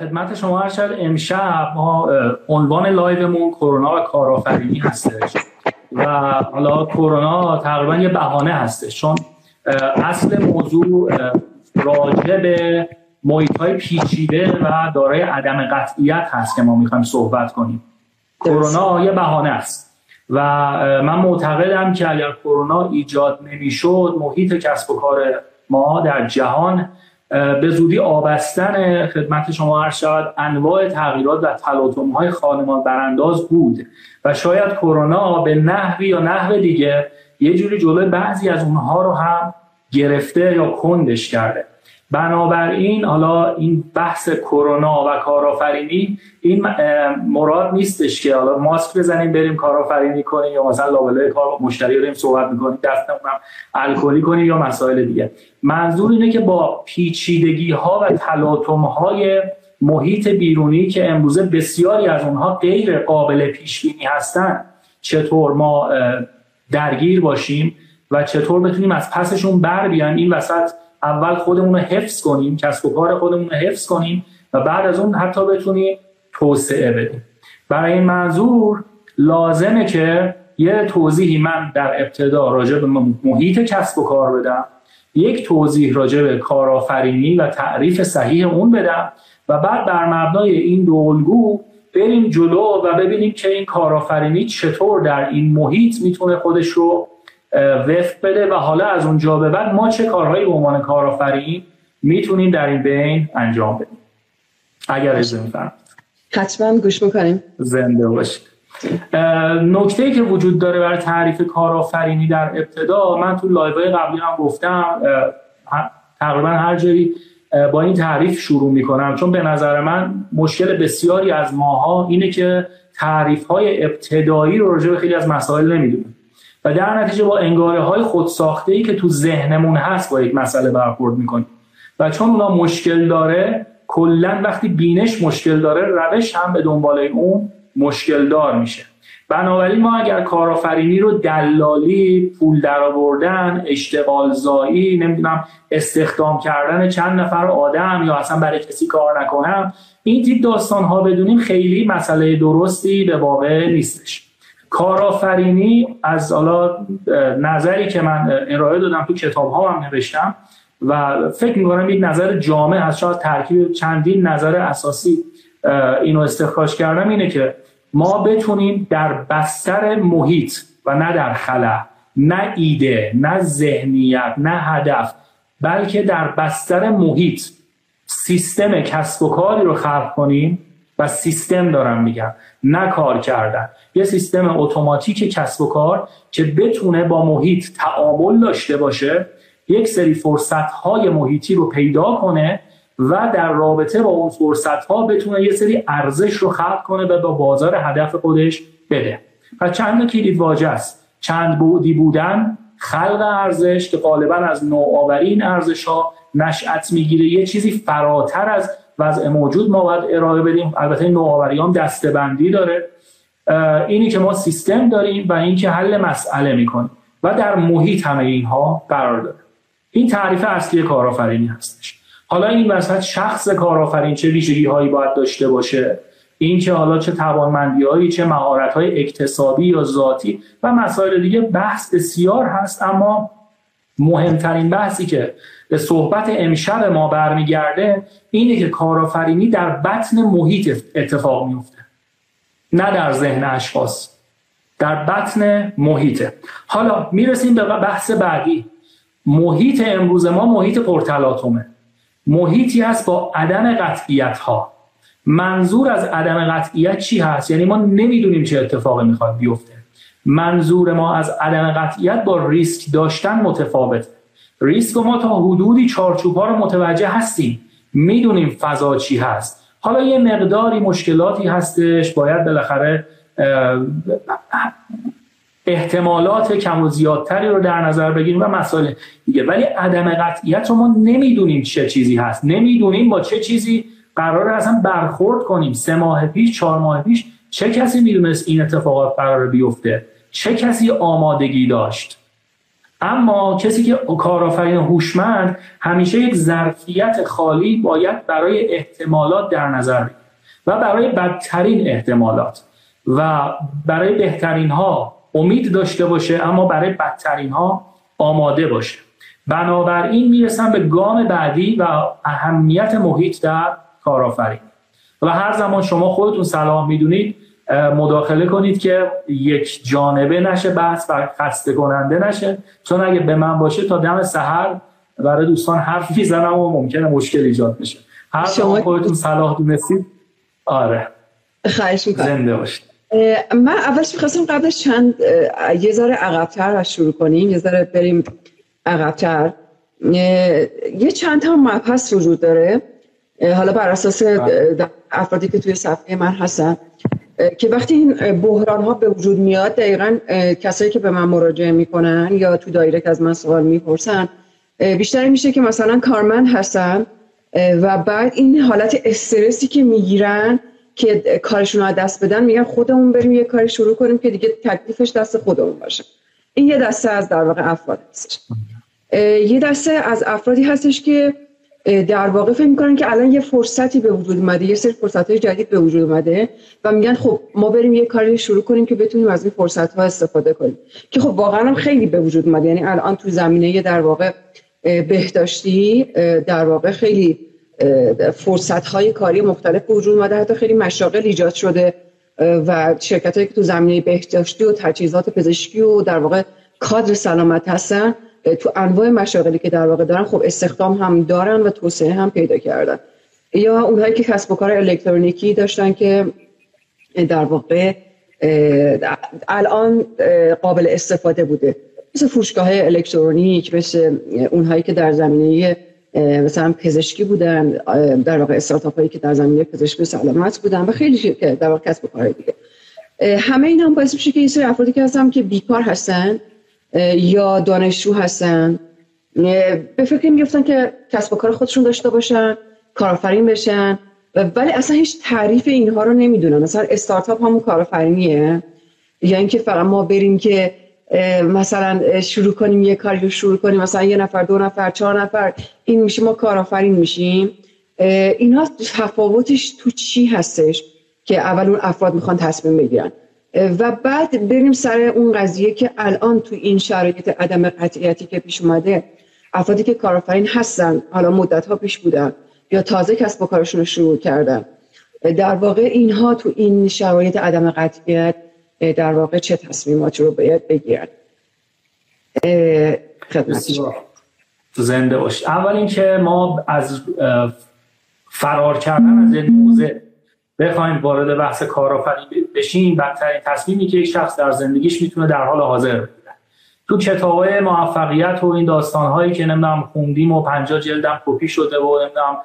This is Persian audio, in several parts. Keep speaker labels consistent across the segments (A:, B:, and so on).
A: خدمت شما هر امشب ما عنوان لایومون کرونا و کارآفرینی هستش و حالا کرونا تقریبا یه بهانه هستش چون اصل موضوع راجع به محیط های پیچیده و دارای عدم قطعیت هست که ما می‌خوایم صحبت کنیم. کرونا یه بهانه است و من معتقدم که اگر کرونا ایجاد نمی‌شد محیط کسب و کار ما در جهان به زودی آبستن خدمت شما هر شود انواع تغییرات و تلاطم های خانمان برانداز بود و شاید کرونا به نحوی یا نحو دیگه یه جوری جلوی بعضی از اونها رو هم گرفته یا کندش کرده. بنابراین حالا این بحث کرونا و کارآفرینی این مراد نیستش که حالا ماسک بزنیم بریم کارآفرینی کنیم یا مثلا لابلای کار مشتری داریم صحبت می‌کنیم دستمون الکلی کنیم یا مسائل دیگه. منظور اینه که با پیچیدگی ها و تلاطم های محیط بیرونی که امروزه بسیاری از اونها غیر قابل پیش بینی هستن چطور ما درگیر باشیم و چطور بتونیم از پسشون بر بیایم این وسط اول خودمون رو حفظ کنیم کسب و کار خودمون رو حفظ کنیم و بعد از اون حتی بتونیم توسعه بدیم. برای این منظور لازمه که یه توضیحی من در ابتدا راجع به محیط کسب و کار بدم یک توضیح راجع به کارآفرینی و تعریف صحیح اون بدم و بعد بر مبنای این دو الگو بریم جلو و ببینیم که این کارآفرینی چطور در این محیط می‌تونه خودش رو وفق بده و حالا از اونجا به بعد ما چه کارهایی به عنوان کارآفرین می‌تونیم در این بین انجام بدیم؟ اگر اجازه میفرمایید.
B: حتما گوش می‌کنیم.
A: زنده باشید. نکته ای که وجود داره برای تعریف کارآفرینی در ابتدا من تو لایو قبلی هم گفتم تقریبا هر جایی با این تعریف شروع می‌کنم. چون به نظر من مشکل بسیاری از ماها اینه که تعریف های ابتدایی رو راجع به خیلی از مسائل نمی‌دونیم و در نتیجه با انگاره های خودساخته ای که تو ذهنمون هست با یک مسئله برخورد می‌کنیم. و چون اونا مشکل داره کلا وقتی بینش مشکل داره روش هم به دنبال اون مشکل دار میشه. بنابراین ما اگر کارآفرینی رو دلالی پول درآوردن اشتغال زایی نمی‌دونم استخدام کردن چند نفر آدم یا اصلا برای کسی کار نکنم این تیپ داستان ها بدونیم خیلی مسئله درستی به واقع نیستش. کارآفرینی از حالا نظری که من ارائه دادم تو کتاب ها هم نوشتم و فکر می‌کنم یک نظر جامع از شاید ترکیب چندین نظر اساسی اینو استخراج کردم. اینه که ما بتونیم در بستر محیط و نه در خلا نه ایده نه ذهنیت نه هدف بلکه در بستر محیط سیستم کسب و کاری رو خلق کنیم و سیستم دارم میگم نه کار کردن. یه سیستم اتوماتیک کسب و کار که بتونه با محیط تعامل داشته باشه یک سری فرصت های محیطی رو پیدا کنه و در رابطه با اون فرصت ها بتونه یه سری ارزش رو خلق کنه و با بازار هدف خودش بده. و چند کلید واژه است. چند بودی بودن خلق ارزش که غالبا از نوآوری این ارزش ها نشأت می‌گیره. یه چیزی فراتر از وضع موجود ما باید ارائه بدیم. البته نوآوری هم دستبندی داره. اینی که ما سیستم داریم و اینکه حل مسئله می‌کنیم. و در محیط همه اینها قرار داره. این تعریف اصلی کارآفرینی هستش. حالا این وسط شخص کارآفرین چه ویژگی هایی باید داشته باشه؟ این که حالا چه توانمندی هایی چه مهارت های اکتسابی یا ذاتی و مسائل دیگه بحث بسیار هست اما مهمترین بحثی که به صحبت امشب ما برمیگرده اینه که کارآفرینی در بطن محیط اتفاق میفته نه در ذهن اشخاص در بطن محیطه حالا می‌رسیم به بحث بعدی. محیط امروز ما محیط پرتلاتومه محیطی هست با عدم قطعیت ها منظور از عدم قطعیت چی هست؟ یعنی ما نمی‌دونیم چه اتفاقی می‌خواد بیفته. منظور ما از عدم قطعیت با ریسک داشتن متفاوت ریسک ما تا حدودی چارچوب ها رو متوجه هستیم. می‌دونیم فضا چی هست. حالا یه مقداری مشکلاتی هستش باید بالاخره احتمالات کم و زیادتری رو در نظر بگیریم و مسائل دیگه. ولی عدم قطعیت رو ما نمی‌دونیم چه چیزی هست. نمی‌دونیم با چه چیزی قرار اصلا برخورد کنیم. سه ماه پیش چهار ماه پیش چه کسی می‌دونست این اتفاقات قرار بیفته؟ چه کسی آمادگی داشت؟ اما کسی که کارآفرین هوشمند همیشه یک ظرفیت خالی باید برای احتمالات در نظر بگیره و برای بدترین احتمالات و برای بهترین ها امید داشته باشه اما برای بدترین ها آماده باشه. بنابراین می‌رسم به گام بعدی و اهمیت محیط در کارآفرینی و هر زمان شما خودتون صلاح می‌دونید مداخله کنید که یک جانبه نشه بحث و خسته کننده نشه. چون اگه به من باشه تا دم سحر برای دوستان حرف می‌زنم و ممکنه مشکل ایجاد بشه. هر شما خودتون صلاح دونستید. آره.
B: خواهش می‌کنم.
A: زنده باشید.
B: من اولش می‌خواستم قبلش چند یه ذره عقبتر شروع کنیم یه ذره بریم عقبتر. یه چند تا مبحث وجود داره. حالا بر اساس بله. افرادی که توی صفحه من هستن. که وقتی این بحران ها به وجود میاد دقیقا کسایی که به من مراجعه می‌کنن یا تو دایرک از من سوال می‌پرسن بیشتر میشه که مثلا کارمند هستن و بعد این حالت استرسی که می‌گیرن که کارشون رو دست بدن میگن خودمون بریم یه کاری شروع کنیم که دیگه تکلیفش دست خودمون باشه. این یه دسته از در واقع افراد هستش. یه دسته از افرادی هستش که در واقع فکر می‌کنن که الان یه فرصتی به وجود اومده یه سری فرصت های جدید به وجود اومده و میگن خب ما بریم یه کاری شروع کنیم که بتونیم از این فرصت ها استفاده کنیم. که خب واقعا هم خیلی به وجود اومده. یعنی الان تو زمینه در واقع بهداشتی در واقع خیلی فرصت های کاری مختلف به وجود اومده. حتی خیلی مشاغل ایجاد شده و شرکت هایی که تو زمینه بهداشتی و تجهیزات پزشکی و در واقع کادر سلامت هستن تو انواع مشاغلی که در واقع دارن خب استخدام هم دارن و توسعه هم پیدا کردن. یا اونهایی که کسب و کار الکترونیکی داشتن که در واقع الان قابل استفاده بوده. مثل فروشگاه الکترونیک مثل اونهایی که در زمینه مثلا پزشکی بودن در واقع استارتاپ هایی که در زمینه پزشکی سلامت بودن و خیلی در واقع کسب و کار دیگه. همه این هم باعث میشه که این سری افرادی که هستن که بیکار هستن یا دانشجو هستن. به فکر میفتن که کسب و کار خودشون داشته باشن کارآفرین بشن. ولی اصلا هیچ تعریف اینها رو نمی‌دونن. مثلا استارتاپ همون کارآفرینیه. یا اینکه فقط ما بریم که مثلا شروع کنیم یه کاری رو شروع کنیم. مثلا یه نفر دو نفر چهار نفر. این میشه ما کارآفرین میشیم. اینها تفاوتش تو چی هستش که اول اون افراد می‌خوان تصمیم بگیرن. و بعد بریم سر اون قضیه که الان تو این شرایط عدم قطعیتی که پیش اومده افرادی که کارآفرین هستن حالا مدت ها پیش بودن یا تازه کسب و کارشون رو شروع کردن. در واقع اینها تو این شرایط عدم قطعیت در واقع چه تصمیماتی رو باید بگیرن؟
A: زنده باش. اول اینکه ما از فرار کردن از این موزه بخوایم وارد بحث کارآفرینی بشیم بدترین تصمیمی که یک شخص در زندگیش می‌تونه در حال حاضر بگیره تو کتابای موفقیت و این داستانهایی که نمی‌دونم خوندیم و 50 جلدم کپی شده و نمی‌دونم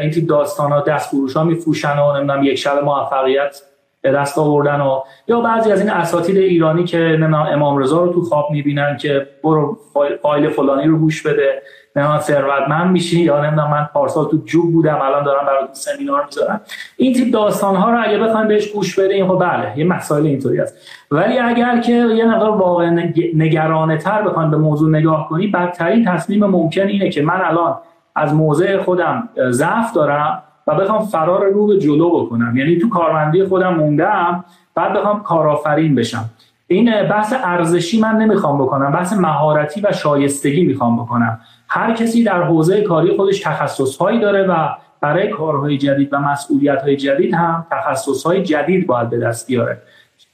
A: این تیپ داستان ها دست فروش ها و نمی‌دونم یک شب موفقیت به دست آوردن و یا بعضی از این اساتید ایرانی که امام رضا رو تو خواب می‌بینن که برو فایل فلانی رو گوش بده نمی‌دونم ثروتمند میشی یا نمی‌دونم من پارسال تو جوب بودم الان دارم برای سمینار می‌ذارم. این تیپ داستان ها رو اگه بخوایم بهش گوش بدیم خب بله یه مسائل اینطوری است. ولی اگر که یه مقدار واقع نگرانه تر بخوایم به موضوع نگاه کنی بدترین تصمیم ممکن اینه که من الان از موضع خودم ضعف دارم و بخوام فرار رو به جلو بکنم. یعنی تو کارمندی خودم موندم بعد بخوام کارآفرین بشم. این بحث ارزشی من نمی‌خوام بکنم بحث مهارتی و شایستگی می‌خوام بکنم. هر کسی در حوزه کاری خودش تخصصهایی داره و برای کارهای جدید و مسئولیت‌های جدید هم تخصصهای جدید باید به دست بیاره.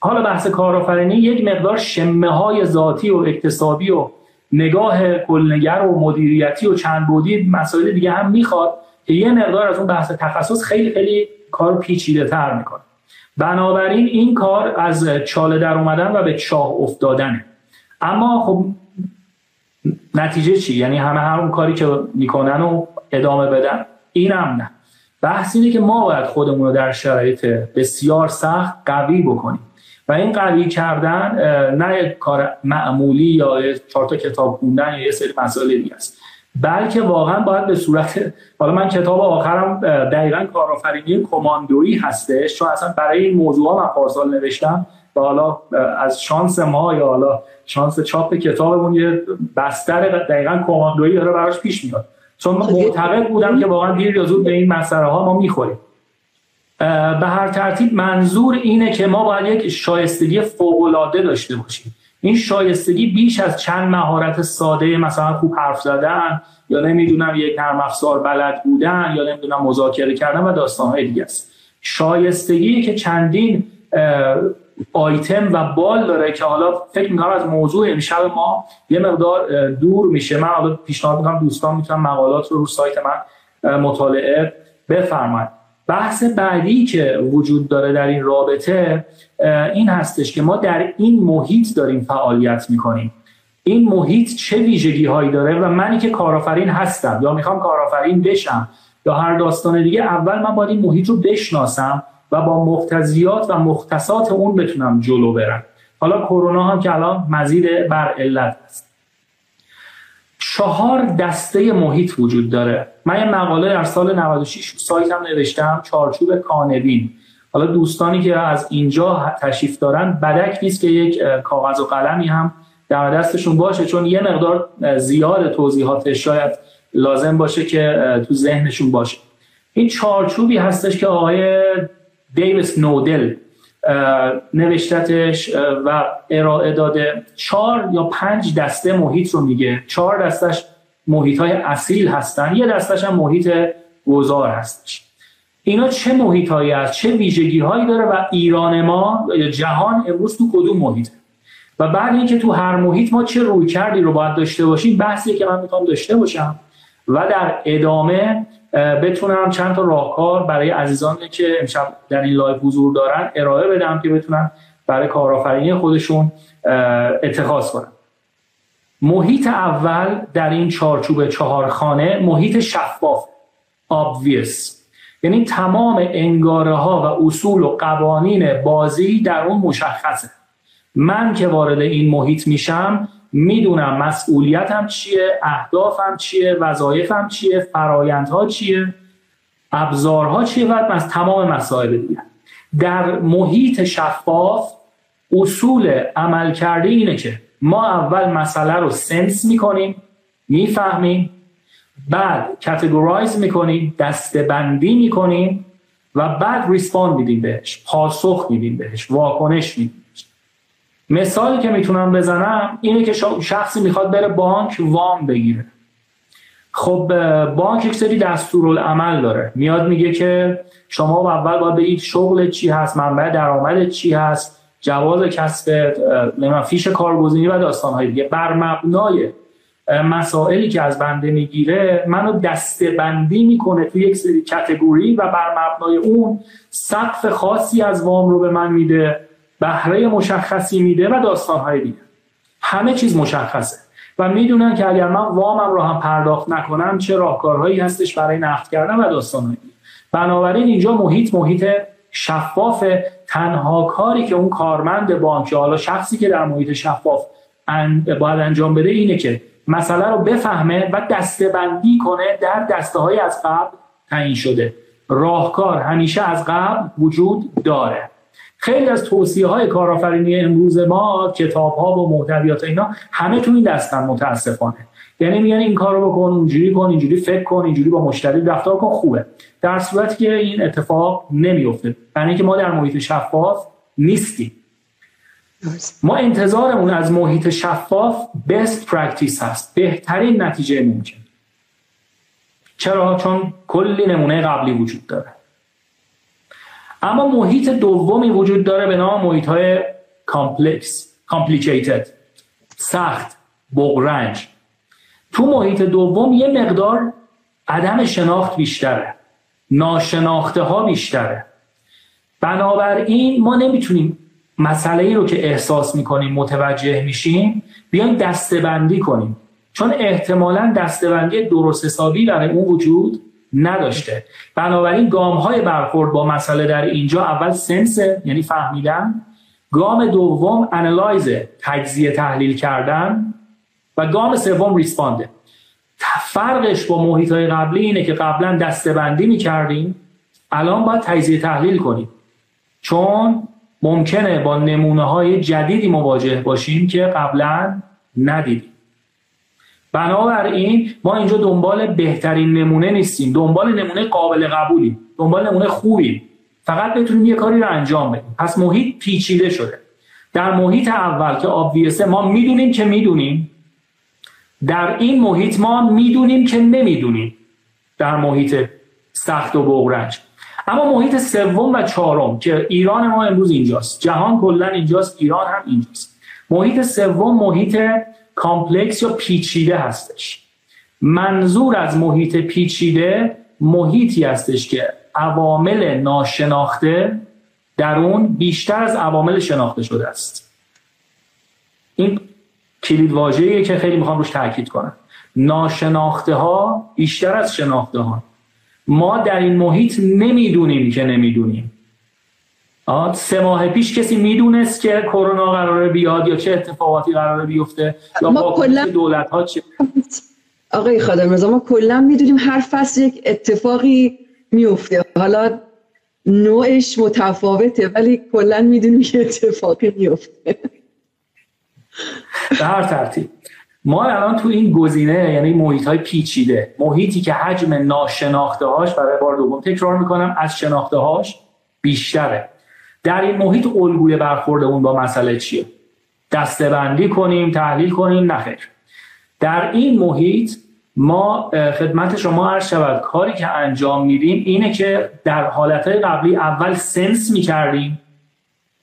A: حالا بحث کارآفرینی یک مقدار شمه های ذاتی و اکتسابی و نگاه کلنگر و مدیریتی و چند بودی مسائل دیگه هم می‌خواد. که یه مقدار از اون بحث تخصص خیلی خیلی کار پیچیده تر می‌کنه. بنابراین این کار از چاله در اومدن و به چاه افتادنه. اما خب نتیجه چی؟ یعنی همه همون کاری که می‌کنن و ادامه بدن؟ این هم نه. بحث اینه که ما باید خودمون رو در شرایط بسیار سخت قوی بکنیم. و این قوی کردن نه کار معمولی یا چهار تا کتاب خوندن یا یه سری مسائل دیگه است. بلکه واقعا باید به صورت حالا من کتاب آخرم دقیقا کارآفرینی کماندویی هستش. چون اصلا برای این موضوع من پارسال نوشتم و حالا از شانس ما یا حالا شانس چاپ کتابمون یه بستر دقیقا کماندویی داره براش پیش میاد. چون من معتقد بودم که واقعا دیر یا زود به این مسئله ها ما می‌خوریم. به هر ترتیب منظور اینه که ما باید یک شایستگی فوقالعاده داشته باشیم. این شایستگی بیش از چند مهارت ساده مثلا خوب حرف زدن یا نمی‌دونم یک نرم افزار بلد بودن یا نمی‌دونم مذاکره کردن و داستانهای دیگه است. شایستگی که چندین آیتم و بال داره که حالا فکر می‌کنم از موضوع امشب ما یه مقدار دور میشه. من حالا پیشنهاد می‌کنم دوستان می‌تونم مقالات رو رو سایت من مطالعه بفرمایید. بحث بعدی که وجود داره در این رابطه این هستش که ما در این محیط داریم فعالیت می‌کنیم. این محیط چه ویژگی هایی داره و منی که کارآفرین هستم یا می‌خوام کارآفرین بشم یا هر داستان دیگه اول من باید این محیط رو بشناسم و با مقتضیات و مختصات اون بتونم جلو برم. حالا کرونا هم که الان مزید بر علت است. چهار دسته محیط وجود داره. من یه مقاله در سال 96 سایتم نوشتم چارچوب کانبین. حالا دوستانی که از اینجا تشریف دارن بدک نیست که یک کاغذ و قلمی هم در دستشون باشه چون یه مقدار زیاد توضیحات شاید لازم باشه که تو ذهنشون باشه. این چارچوبی هستش که آقای دیویس نودل نوشتتش و ارائه داده. چهار یا پنج دسته محیط رو میگه. چهار دستش محیط های اصیل هستن یه دستش هم محیط گذار هستش. اینا چه محیط هایی هست؟ چه ویژگی هایی داره و ایران ما یا جهان امروز تو کدوم محیط و بعد اینکه تو هر محیط ما چه رویکردی رو باید داشته باشیم بحثی که من می‌خوام داشته باشم. و در ادامه بتونم چند تا راهکار برای عزیزانی که امشب در این لایو حضور دارن ارائه بدم که بتونن برای کارآفرینی خودشون اتخاذ کنن. محیط اول در این چارچوب چهارخانه محیط شفاف obvious. یعنی تمام انگاره ها و اصول و قوانین بازی در اون مشخصه. من که وارد این محیط میشم می‌دونم مسئولیتم چیه اهدافم چیه وظایفم چیه فرایندها چیه ابزارها چیه و از تمام مسائل دیگه. در محیط شفاف اصول عمل کرده اینه که ما اول مسئله رو سنس می‌کنیم می‌فهمیم بعد کتگورایز می‌کنیم دستبندی می‌کنیم و بعد ریسپاند میدیم بهش پاسخ میدیم بهش واکنش میدیم. مثالی که می‌تونم بزنم اینه که شخصی می‌خواد بره بانک وام بگیره. خب بانک یک سری دستورالعمل داره. میاد میگه که شما اول باید بگید شغل چی هست منبع درآمد چی هست جواز کسب فیش کارگزینی و داستانهای دیگه. بر مبنای مسائلی که از بنده می‌گیره منو دسته بندی می‌کنه تو یک سری کتگوری و بر مبنای اون سقف خاصی از وام رو به من میده. بهره مشخصی میده و داستانهای دیگه. همه چیز مشخصه. و می‌دونن که اگر من وامم رو هم پرداخت نکنم چه راهکارهایی هستش برای نقد کردن و داستانهایی بنابراین اینجا محیط محیط شفاف تنها کاری که اون کارمند بانک حالا شخصی که در محیط شفاف باید انجام بده اینه که مسئله رو بفهمه و دسته بندی کنه در دسته های از قبل تعیین شده. راهکار همیشه از قبل وجود داره. خیلی از توصیه های کارآفرینی امروز ما کتاب ها و محتویات اینا همه تو این دستن متاسفانه. یعنی میگن این کارو بکن اونجوری کن اینجوری فکر کن اینجوری با مشتری رفتار کن خوبه. در صورتی که این اتفاق نمیفته یعنی اینکه ما در محیط شفاف نیستیم. ما انتظارمون از محیط شفاف best practice هست. بهترین نتیجه ممکن. چرا؟ چون کلی نمونه قبلی وجود داره. اما محیط دومی وجود داره به نام محیط های کامپلکس complicated سخت بغرنج. تو محیط دوم یه مقدار عدم شناخت بیشتره ناشناخته ها بیشتره. بنابراین ما نمی‌تونیم مسئله ای رو که احساس می‌کنیم متوجه میشیم بیایم دستبندی کنیم. چون احتمالا دستبندی درست حسابی برای اون وجود نداشته. بنابراین گام های برخورد با مسئله در اینجا اول سنس یعنی فهمیدن. گام دوم انالایز تجزیه تحلیل کردن. و گام سوم ریسپانده فرقش با محیط های قبلی اینه که قبلا دستبندی می کردیم الان باید تجزیه تحلیل کنیم. چون ممکنه با نمونه های جدیدی مواجه باشیم که قبلا ندیدیم. بنابراین ما اینجا دنبال بهترین نمونه نیستیم. دنبال نمونه قابل قبولیم. دنبال نمونه خوبیم. فقط بتونیم یه کاری رو انجام بدیم. پس محیط پیچیده شده. در محیط اول که آبویسه ما می‌دونیم که می‌دونیم. در این محیط ما می‌دونیم که نمی‌دونیم. در محیط سخت و بغرنج. اما محیط سوم و چهارم که ایران ما امروز اینجاست. جهان کلا اینجاست ایران هم اینجاست. محیط سوم محیط complex یا پیچیده هستش. منظور از محیط پیچیده محیطی هستش که عوامل ناشناخته در اون بیشتر از عوامل شناخته شده است. این کلید واژه‌ایه که خیلی می‌خوام روش تاکید کنم. ناشناخته ها بیشتر از شناخته ها ما در این محیط نمی‌دونیم که نمی‌دونیم. سه ماه پیش کسی می‌دونست که کرونا قراره بیاد یا چه اتفاقاتی قراره بیفته یا با کلا... دولت ها چه؟
B: آقای خادم رضا ما کلا می‌دونیم هر فصل یک اتفاقی میفته حالا نوعش متفاوته ولی کلا می‌دونیم که اتفاقی میفته
A: به هر ترتیب. ما الان تو این گزینه یعنی محیط های پیچیده محیطی که حجم ناشناخته هاش برای بار دوم تکرار می‌کنم از شناخته هاش بیشتره. در این محیط الگوی برخوردمون با مسئله چیه؟ دستبندی کنیم تحلیل کنیم نخیر در این محیط ما خدمت شما هر شود کاری که انجام میدیم اینه که در حالت قبلی اول سنس می‌کردیم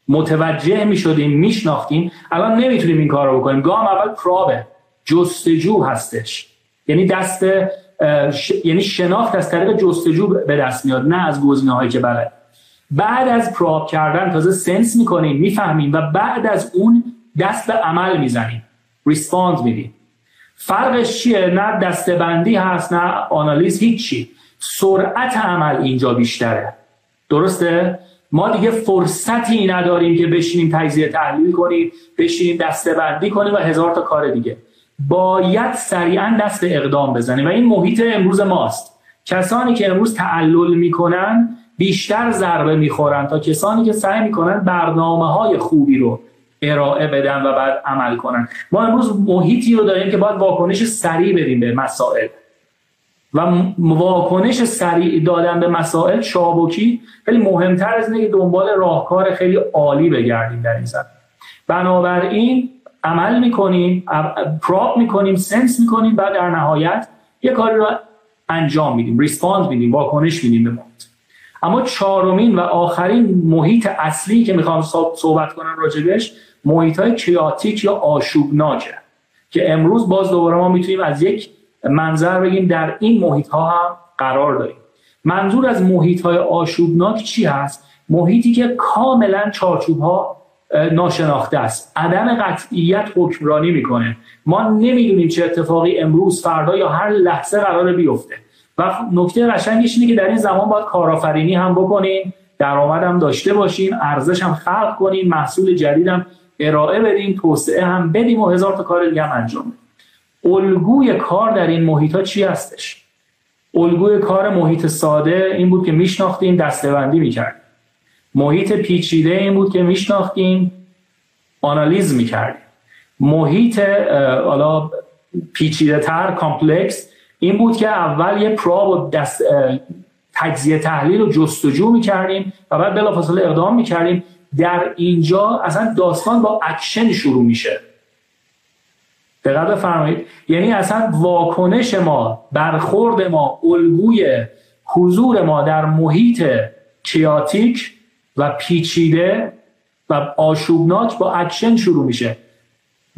A: متوجه می‌شدیم میشناختیم الان نمی‌تونیم این کار رو بکنیم. گام اول probe ـه جستجو هستش. یعنی دست یعنی شناخت از طریق جستجو به دست میاد نه از گزینه که بله بعد از probe کردن تازه sense می‌کنیم می‌فهمیم و بعد از اون دست به عمل می‌زنیم respond میدیم فرقش چیه؟ نه دسته‌بندی هست نه آنالیز هیچی. سرعت عمل اینجا بیشتره. درسته؟ ما دیگه فرصتی نداریم که بشینیم تجزیه تحلیل کنیم بشینیم دستبندی کنیم و هزار تا کار دیگه. باید سریعا دست اقدام بزنیم و این محیط امروز ماست. کسانی که امروز تعلل می‌کنن بیشتر ضربه می‌خورن تا کسانی که سعی می‌کنن برنامه های خوبی رو ارائه بدن و بعد عمل کنن. ما امروز محیطی رو داریم که باید واکنش سریع بدیم به مسائل. و واکنش سریع دادن به مسائل چابکی خیلی مهمتر از اینه که دنبال راهکار خیلی عالی بگردیم در این زمین بنابراین عمل می‌کنیم probe می‌کنیم sense می‌کنیم و در نهایت یه کاری رو انجام میدیم respond میدیم واکنش میدیم به محیط اما چهارمین و آخرین محیط اصلی که می‌خوام صحبت کنم راجبش محیط های chaotic یا آشوبناکه که امروز باز دوباره ما می‌تونیم از یک منظر بگیم در این محیط ها هم قرار داریم. منظور از محیط های آشوبناک چی هست؟ محیطی که کاملا چارچوب ها ناشناخته است. عدم قطعیت حکمرانی می‌کنه. ما نمی‌دونیم چه اتفاقی امروز فردا یا هر لحظه قرار بیفته. و نکته قشنگش اینه که در این زمان باید کارآفرینی هم بکنیم درآمد هم داشته باشیم ارزش هم خلق کنیم محصول جدید هم ارائه بدیم توسعه هم بدیم و هزار تا کار دیگه هم انجام بدیم الگوی کار در این محیط ها چی هستش؟ الگوی کار محیط ساده این بود که میشناختیم دسته‌بندی می‌کردیم محیط پیچیده این بود که میشناختیم آنالیز می‌کردیم محیط حالا پیچیده تر complex این بود که اول یه probe و دست تجزیه تحلیل و جستجو می‌کردیم و بعد بلافاصله اقدام می‌کردیم. در اینجا اصلا داستان با اکشن شروع میشه. دقت بفرمایید. یعنی اصلا واکنش ما برخورد ما الگوی حضور ما در محیط chaotic و پیچیده و آشوبناک با اکشن شروع میشه.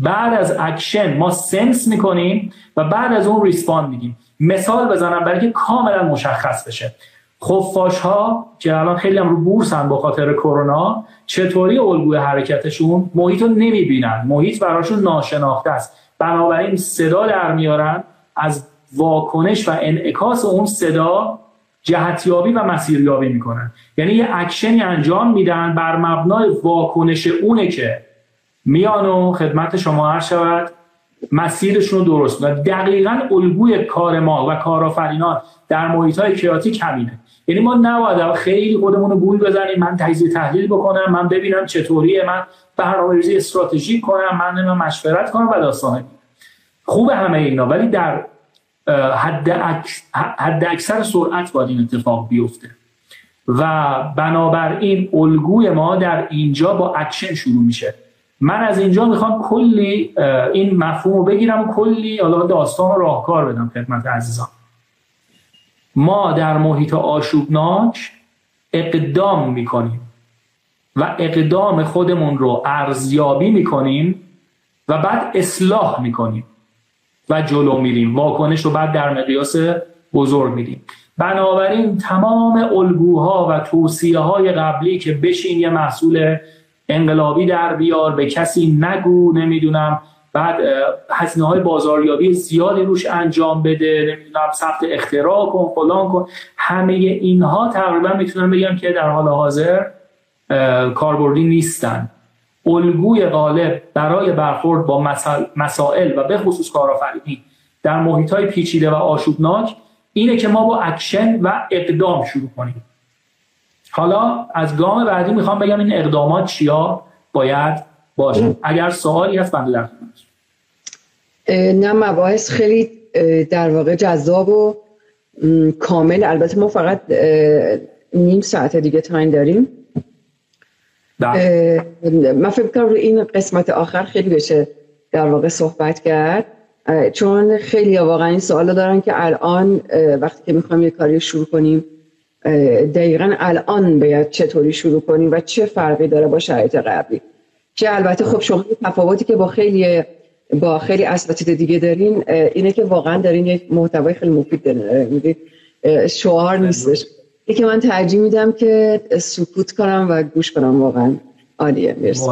A: بعد از اکشن ما sense می‌کنیم و بعد از اون respond میدیم. مثال بزنم برای که کاملا مشخص بشه. خفاش ها که الان خیلی هم رو بورسن با خاطر کرونا چطوری الگوی حرکتشون؟ محیط رو نمی‌بینن. محیط براشون ناشناخته است. بنابراین صدا در میارن. از واکنش و انعکاس اون صدا جهتیابی و مسیریابی می‌کنن. یعنی یه اکشنی انجام میدن بر مبنای واکنش اونه که میان و خدمت شما هر شود. مسیرشون رو درست و دقیقا الگوی کار ما و کارآفرینان در محیط های chaotic همینه. یعنی ما نباید خیلی خودمون رو گول بزنیم. من تجزیه تحلیل بکنم من ببینم چطوریه من برنامه‌ریزی استراتژیک کنم من مشورت کنم و داستان خوب همه اینا ولی در حد, حد اکثر سرعت باید این اتفاق بیفته. و بنابراین الگوی ما در اینجا با اکشن شروع میشه. من از اینجا می‌خوام کلی این مفهوم رو بگیرم کلی حالا داستان رو راهکار بدم خدمت عزیزان. ما در محیط آشوبناک اقدام می‌کنیم و اقدام خودمون رو ارزیابی می‌کنیم و بعد اصلاح می‌کنیم و جلو میریم. واکنش رو بعد در مقیاس بزرگ میدیم. بنابراین تمام الگوها و توصیه های قبلی که بشین یه محصول انقلابی در بیار به کسی نگو نمی‌دونم. بعد هزینه های بازاریابی زیادی روش انجام بده نمی‌دونم ثبت اختراع کن فلان کن. همه اینها تقریبا می‌تونم بگم که در حال حاضر کاربردی نیستن. الگوی غالب برای برخورد با مسائل و به خصوص کارآفرینی در محیط های پیچیده و آشوبناک اینه که ما با اکشن و اقدام شروع کنیم. حالا از گام بعدی می‌خوام بگم این اقدامات چیا باید باشه. اگر سوالی هست بنده در
B: نه مباحث خیلی در واقع جذاب و کامل. البته ما فقط نیم ساعت دیگه تایم داریم. بله. من فکر کنم روی این قسمت آخر خیلی بشه در واقع صحبت کرد. چون خیلی واقعا این سوال دارن که الان وقتی که می‌خوایم یه کاری شروع کنیم دقیقا الان باید چطوری شروع کنیم و چه فرقی داره با شرایط قبلی. که البته خب شما تفاوتی که با خیلی با خیلی اساتید دیگه دارین اینه که واقعا دارین یک محتوای خیلی مفید دارین. شعار نیستش. که من ترجیح میدم که سکوت کنم و گوش کنم واقعا. عالیه مرسی.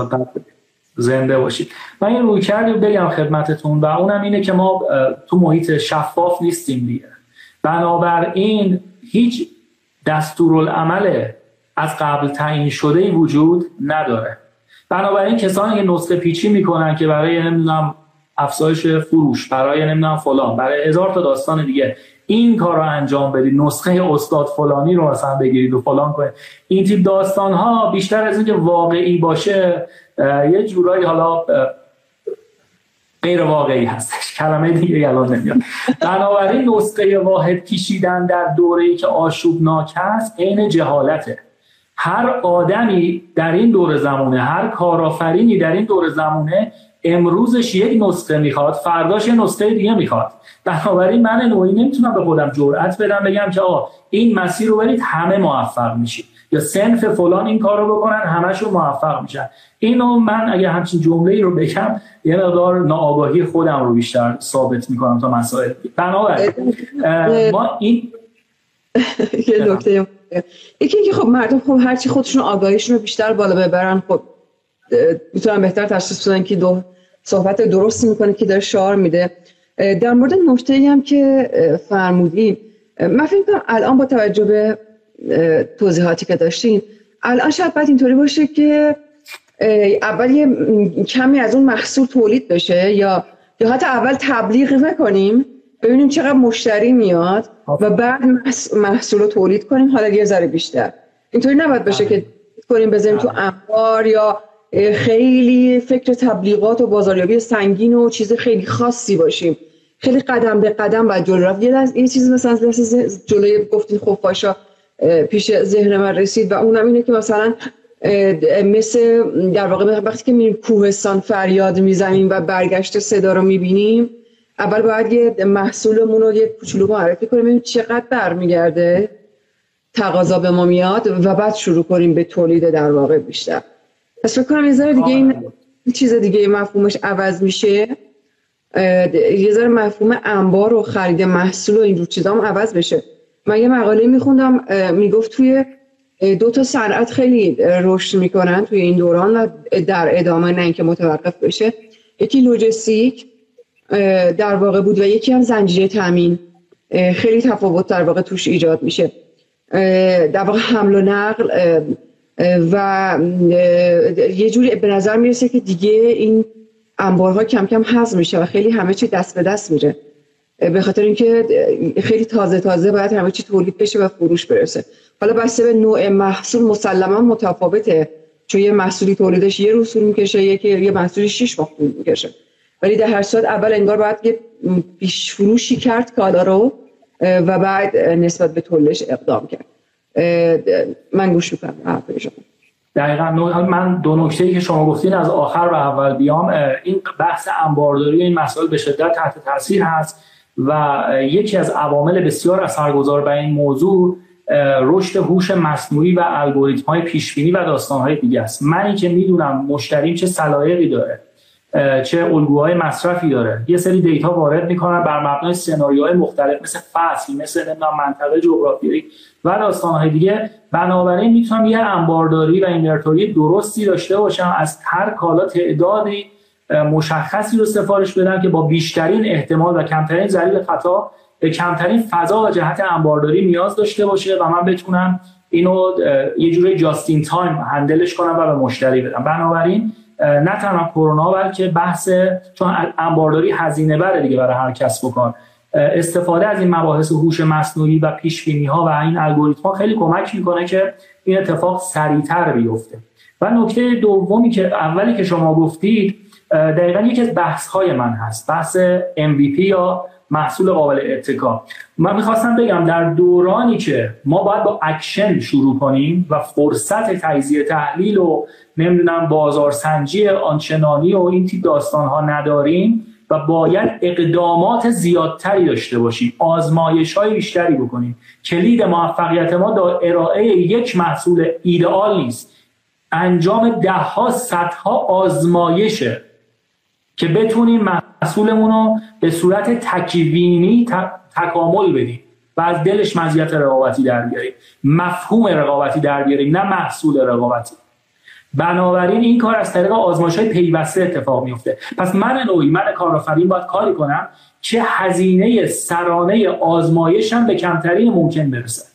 A: زنده باشید. من این روی کردی بگم خدمتتون و اونم اینه که ما تو محیط شفاف نیستیم دیگه. بنابراین هیچ دستورالعمل از قبل تعیین شده وجود نداره. بنابراین کسانی که نسخه پیچی می‌کنن که برای نمی‌دونم افزایش فروش برای نمی‌دونم فلان برای هزار تا داستان دیگه این کار رو انجام بدید نسخه استاد فلانی رو مثلا بگیرید و فلان کنید. این تیپ داستان ها بیشتر از اینکه واقعی باشه یه جورایی حالا غیر واقعی هستش. کلمه دیگه الان نمیاد. بنابراین نسخه واحد کشیدن در دوره ای که آشوبناک هست عین جهالته. هر آدمی در این دور زمونه هر کارآفرینی در این دور زمونه امروزش یک نسخه می‌خواد فرداش یه نسخه دیگه می‌خواد. بنابراین من نوعی نمی‌تونم به خودم جرأت بدم بگم که آقا این مسیر رو برید همه موفق میشید. یا سنف فلان این کار رو بکنن همشون موفق میشن. اینو من اگه همچین جمله رو بگم یه مقدار ناآگاهی خودم رو بیشتر ثابت می‌کنم تا مسائل. بنابراین ما این
B: یه نکته یکی که خب مردم خب هرچی خودشون آگاهیشون رو بیشتر بالا ببرن خب می‌تونن بهتر تشخیص بدن که دو صحبت درستی می‌کنه که داره شعار میده. در مورد نکته هم که فرمودی من فکر کنم الان با توجه به توضیحاتی که داشتین الان شاید باید اینطوری باشه که اول یه کمی از اون محصول تولید بشه یا یا حتی اول تبلیغ بکنیم ببینیم چقدر مشتری میاد و بعد محصول رو تولید کنیم حالا یه ذره بیشتر. اینطوری نباید بشه که کنیم بزنیم تو انبار یا خیلی فکر تبلیغات و بازاریابی سنگین و چیز خیلی خاصی باشیم. خیلی قدم به قدم باید جلو رفت. یه, یه چیز مثلا جلوی گفتین خفاشا پیش ذهن من رسید و اونم اینه که مثلا مثل در واقع وقتی که میریم کوهستان فریاد می‌زنیم و برگشت صدا رو می‌بینیم اول باید یه محصولمون رو یه کوچولو معرفی کنیم ببینیم چقدر برمیگرده تقاضا به ما میاد و بعد شروع کنیم به تولید در واقع بیشتر. پس فکر کنم یه ذره دیگه این چیز دیگه مفهومش عوض میشه. یه ذره مفهوم انبار و خرید محصول و این چیزا هم عوض بشه. من یه مقاله میخوندم می‌گفت توی دو تا صنعت خیلی رشد می‌کنن توی این دوران و در ادامه نه اینکه متوقف بشه. یکی لوجستیک در واقع بود و یکی هم زنجیره تامین. خیلی تفاوت در واقع توش ایجاد میشه. در واقع حمل و نقل و یه جوری به نظر می‌رسه که دیگه این انبارها کم کم حذف میشه و خیلی همه چی دست به دست میره. به خاطر اینکه خیلی تازه تازه باید همه چی تولید بشه و فروش برسه. حالا بسته به نوع محصول مسلما متفاوته. چون یه محصولی تولیدش یه روز طول می‌کشه یکی یه محصولی شش ماه طول می‌کشه. ولی در هر صورت اول انگار باید یه پیش فروشی کرد کالا رو و بعد نسبت به تولیدش اقدام کرد. من گوش می‌کنم.
A: دقیقا. من دو نکته که شما گفتین از آخر و اول بیام این بحث انبارداری این مسائل به شدت تحت تاثیر هست و یکی از عوامل بسیار اثرگذار بر این موضوع رشد هوش مصنوعی و الگوریتم های پیشبینی و داستان های دیگه است. منی که می‌دونم مشتریم چه سلایقی داره چه الگوهای مصرفی داره. یه سری دیتا وارد می‌کنن بر مبنای سناریوهای مختلف مثل فصل مثل منطقه جغرافیایی. و های دیگه. بنابراین می‌تونم یه انبارداری و اینورتوری درستی داشته باشم از هر کالا تعدادی مشخصی رو سفارش بدم که با بیشترین احتمال و کمترین ذلیل خطا به کمترین فضا و جهت انبارداری نیاز داشته باشه و من بتونم اینو یه جوری جاستین تایم هندلش کنم و به مشتری بدم. بنابراین نه تنها کرونا بلکه بحث چون انبارداری هزینه بره دیگه برای هر کس بکن. استفاده از این مباحث هوش مصنوعی و پیش ها و این الگوریتم ها خیلی کمک می‌کنه که این اتفاق سریعتر بیفته. و نکته دومی که اولی که شما گفتید دقیقا یکی از بحث های من هست بحث MVP یا محصول قابل اتکا من می‌خواستم بگم در دورانی که ما باید با اکشن شروع کنیم و فرصت تجزیه تحلیل و نمی‌دونم بازارسنجی آنچنانی و این تیپ داستان ها نداریم و باید اقدامات زیادتری داشته باشیم آزمایش های بیشتری بکنیم. کلید موفقیت ما در ارائه یک محصول ایدئال نیست. انجام ده ها صدها آزمایشه که بتونیم محصولمون رو به صورت تکوینی تکامل بدیم و از دلش مزیت رقابتی در بیاریم. مفهوم رقابتی در بیاریم نه محصول رقابتی. بنابراین این کار از طریق آزمایش های پیوسته اتفاق میفته پس من نوعی من کارآفرین باید کاری کنم که هزینه سرانه آزمایشم به کمترین ممکن برسه.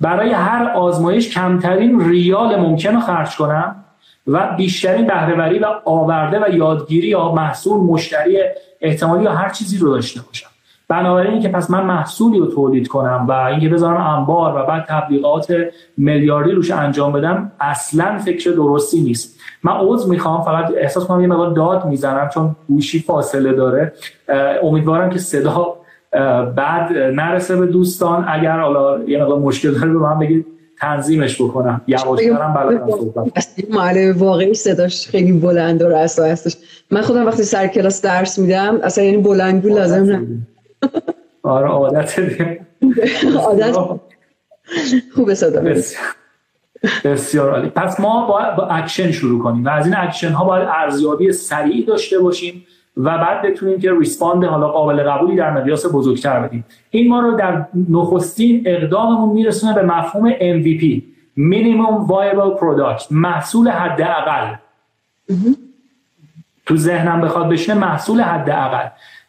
A: برای هر آزمایش کمترین ریال ممکن رو خرج کنم و بیشترین بهرهوری و آورده و یادگیری یا محصول مشتری احتمالی یا هر چیزی رو داشته باشم. بنابراین که پس من محصولی رو تولید کنم و اینکه بذارم انبار و بعد تبلیغات میلیاردی روش انجام بدم اصلا فکر درستی نیست. من عوض می‌خوام فقط احساس کنم یه مقدار داد می‌زنم چون گوشی فاصله داره. امیدوارم که صدا بعد نرسه به دوستان. اگر حالا یه مقدار مشکل داره به من بگید تنظیمش بکنم. یواشترم بلدم صحبت
B: معلم واقعی صداش خیلی بلند و رسا هستش. من خودم وقتی سر کلاس درس میدم اصلا یعنی بلندگو لازم نه.
A: آره عادت
B: عادت. خوب صدا
A: بسیار عالی. پس ما باید با اکشن شروع کنیم و از این اکشن ها باید ارزیابی سریع داشته باشیم و بعد بتونیم که ریسپاند حالا قابل قبولی در مقیاس بزرگتر بدیم. این ما رو در نخستین اقداممون میرسونه به مفهوم MVP Minimum Viable Product محصول حداقل. تو ذهنم بخواد بشینه محصول حداقل.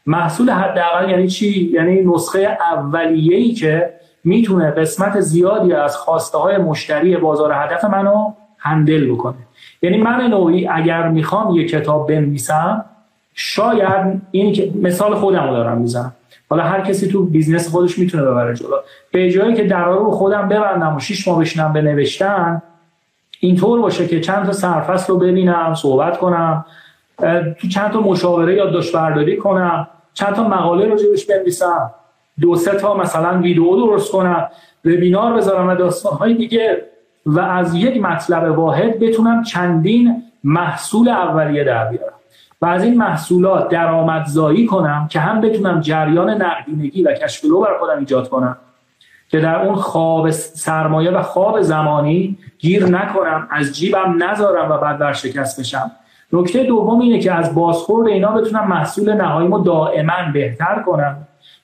A: محصول حداقل یعنی چی؟ یعنی نسخه اولیه‌ای که می‌تونه قسمت زیادی از خواسته های مشتری بازار هدف منو هندل بکنه. یعنی من نوعی اگر می‌خوام یه کتاب بنویسم شاید این که مثال خودم رو دارم می‌زنم. حالا هر کسی تو business خودش می‌تونه ببره جلو. به جای که در رو خودم ببندم و شیش ماه بشینم به نوشتن اینطور باشه که چند تا سرفصل رو ببینم صحبت کنم تو چند تا مشاوره یا برداری کنم. چند تا مقاله راجبش بنویسم. دو سه تا مثلا ویدیو درست کنم وبینار بذارم و داستانهای دیگه. و از یک مطلب واحد بتونم چندین محصول اولیه در بیارم. و از این محصولات درآمدزایی کنم که هم بتونم جریان نقدینگی و کشفلو بر خودم ایجاد کنم. که در اون خواب سرمایه و خواب زمانی گیر نکنم از جیبم نذارم و بعد ورشکست بشم. نکته دوم اینه که از بازخورد اینا بتونم محصول نهاییمو دائما بهتر کنم.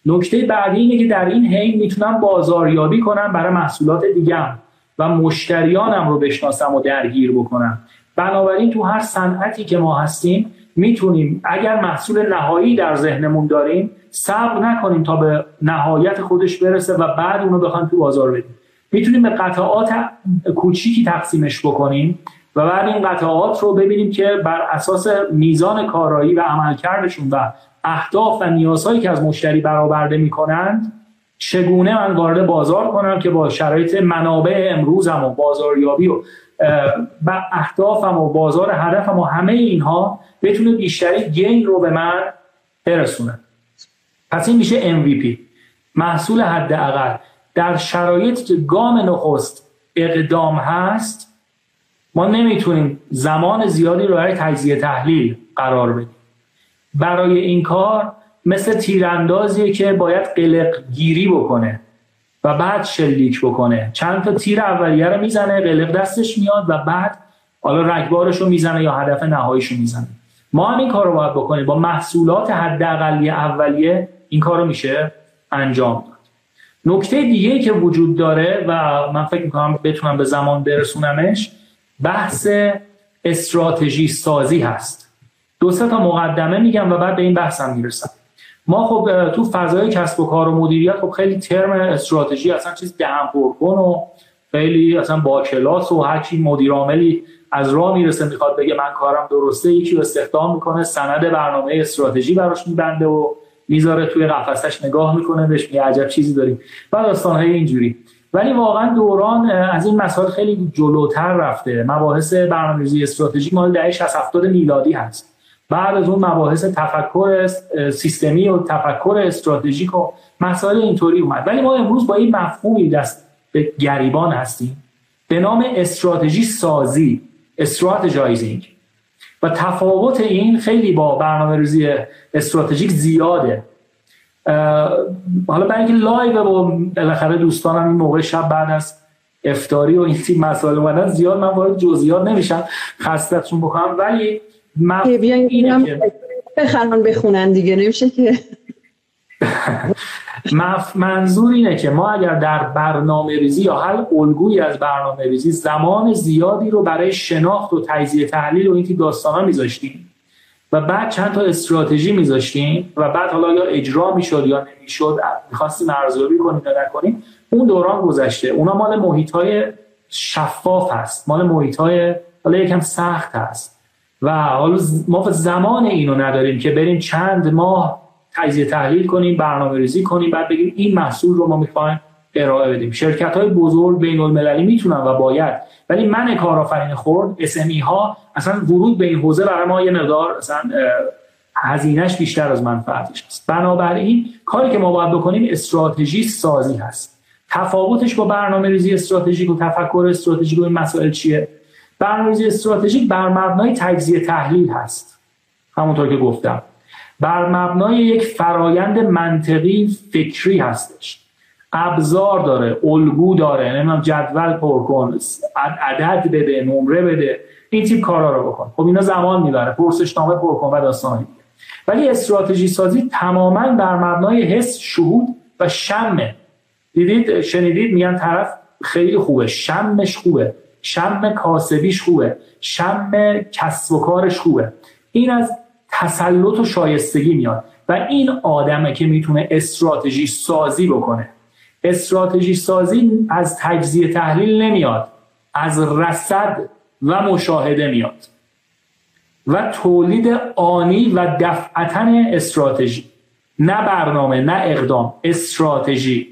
A: نکته بعدی اینه که در این حین می‌تونم بازاریابی کنم برای محصولات دیگم و مشتریانم رو بشناسم و درگیر بکنم. بنابراین تو هر صنعتی که ما هستیم می‌تونیم اگر محصول نهایی در ذهنمون داریم صبر نکنیم تا به نهایت خودش برسه و بعد اونو بخوایم تو بازار بدیم. می‌تونیم به قطعات کوچیکی تقسیمش بکنیم. و بعد این قطعات رو ببینیم که بر اساس میزان کارایی و عملکردشون و اهداف و نیازهایی که از مشتری برآورده می‌کنند چگونه من وارد بازار کنم که با شرایط منابع امروزم و بازاریابی و اهدافم و بازار هدفم و همه اینها بتونه بیشتری گین رو به من برسونه. پس این میشه MVP محصول حداقل در شرایطی که گام نخست اقدام هست ما نمی‌تونیم زمان زیادی رو برای تجزیه تحلیل قرار بدیم. برای این کار مثل تیراندازیه که باید قلق گیری بکنه و بعد شلیک بکنه. چند تا تیر اولیه رو می‌زنه قلق دستش میاد و بعد حالا رگبارش رو می‌زنه یا هدف نهاییش رو می‌زنه. ما هم این کار رو باید بکنیم. با محصولات حداقلی اولیه این کار رو میشه انجام داد. نکته دیگه که وجود داره و من فکر می‌کنم بتونم به زمان برسونمش بحث استراتژی سازی هست. دو سه تا مقدمه میگم و بعد به این بحثم می‌رسم. ما خب تو فضای کسب و کار و مدیریت خب خیلی ترم استراتژی اصلا چیز دهم پرکن و خیلی اصلا با کلاس و هر کی مدیر عاملی از راه می‌رسه می‌خواد بگه من کارم درسته یکی رو استخدام می‌کنه سند برنامه استراتژی براش میبنده و می‌ذاره توی قفسش نگاه می‌کنه بهش میگه عجب چیزی داریم. و های اینجوری. ولی واقعا دوران از این مسائل خیلی جلوتر رفته. مباحث برنامه‌ریزی استراتژیک مال دهه 60 70 میلادی هست. بعد از اون مباحث تفکر سیستمی و تفکر استراتژیک و مسائل اینطوری اومد. ولی ما امروز با این مفهومی دست به گریبان هستیم. به نام استراتژی سازی استراتژایزینگ و تفاوت این خیلی با برنامه ریزی استراتژیک زیاده. حالا برای اینکه live با بالاخره دوستانم این موقع شب بعد از افتاری و این تیپ مسائل اومدن زیاد من وارد جزئیات نمیشم خستتون بکنم. ولی
B: اینه که بخرن بخونن دیگه نمیشه که.
A: منظور اینه که ما اگر در برنامه ریزی یا هر الگویی از برنامه ریزی زمان زیادی رو برای شناخت و تجزیه تحلیل و این داستان ها میذاشتیم و بعد چند تا استراتژی میذاشتیم و بعد حالا یا اجرا می‌شد یا نمی‌شد می‌خواستیم ارزیابی کنیم یا نکنیم اون دوران گذشته. اونا مال محیط های شفاف هست مال محیط های حالا یکم سخت هست. و حالا ما زمان اینو نداریم که بریم چند ماه تجزیه تحلیل کنیم برنامه ریزی کنیم بعد بگیم این محصول رو ما می‌خوایم ارائه بدیم. شرکت های بزرگ بین المللی می‌تونن و باید. ولی من کارآفرین خورد اسمی ها اصلا ورود به این حوزه برای ما یه مقدار اصلا هزینهش بیشتر از منفعتش است بنابراین کاری که ما باید بکنیم استراتژی سازی هست. تفاوتش با برنامه ریزی استراتژیک و تفکر استراتژیک و این مسائل چیه؟ برنامه ریزی استراتژیک بر مبنای تجزیه تحلیل هست. همونطور که گفتم. بر مبنای یک فرایند منطقی فکری هستش. ابزار داره الگو داره نمی‌دونم جدول پر کن عدد بده نمره بده این تیپ کارا رو بکن. خب اینا زمان می‌بره پرسشنامه پر کن و داستانی ولی استراتژی سازی تماما بر مبنای حس شهود و شمه. دیدید؟ شنیدید؟ میگن طرف خیلی خوبه. شمش خوبه. شم کاسبیش خوبه. شم کسب و کارش خوبه. این از تسلط و شایستگی میاد. و این آدمه که می‌تونه استراتژی سازی بکنه. استراتژی سازی از تجزیه تحلیل نمیاد از رصد و مشاهده میاد. و تولید آنی و دفعتن استراتژی نه برنامه نه اقدام استراتژی.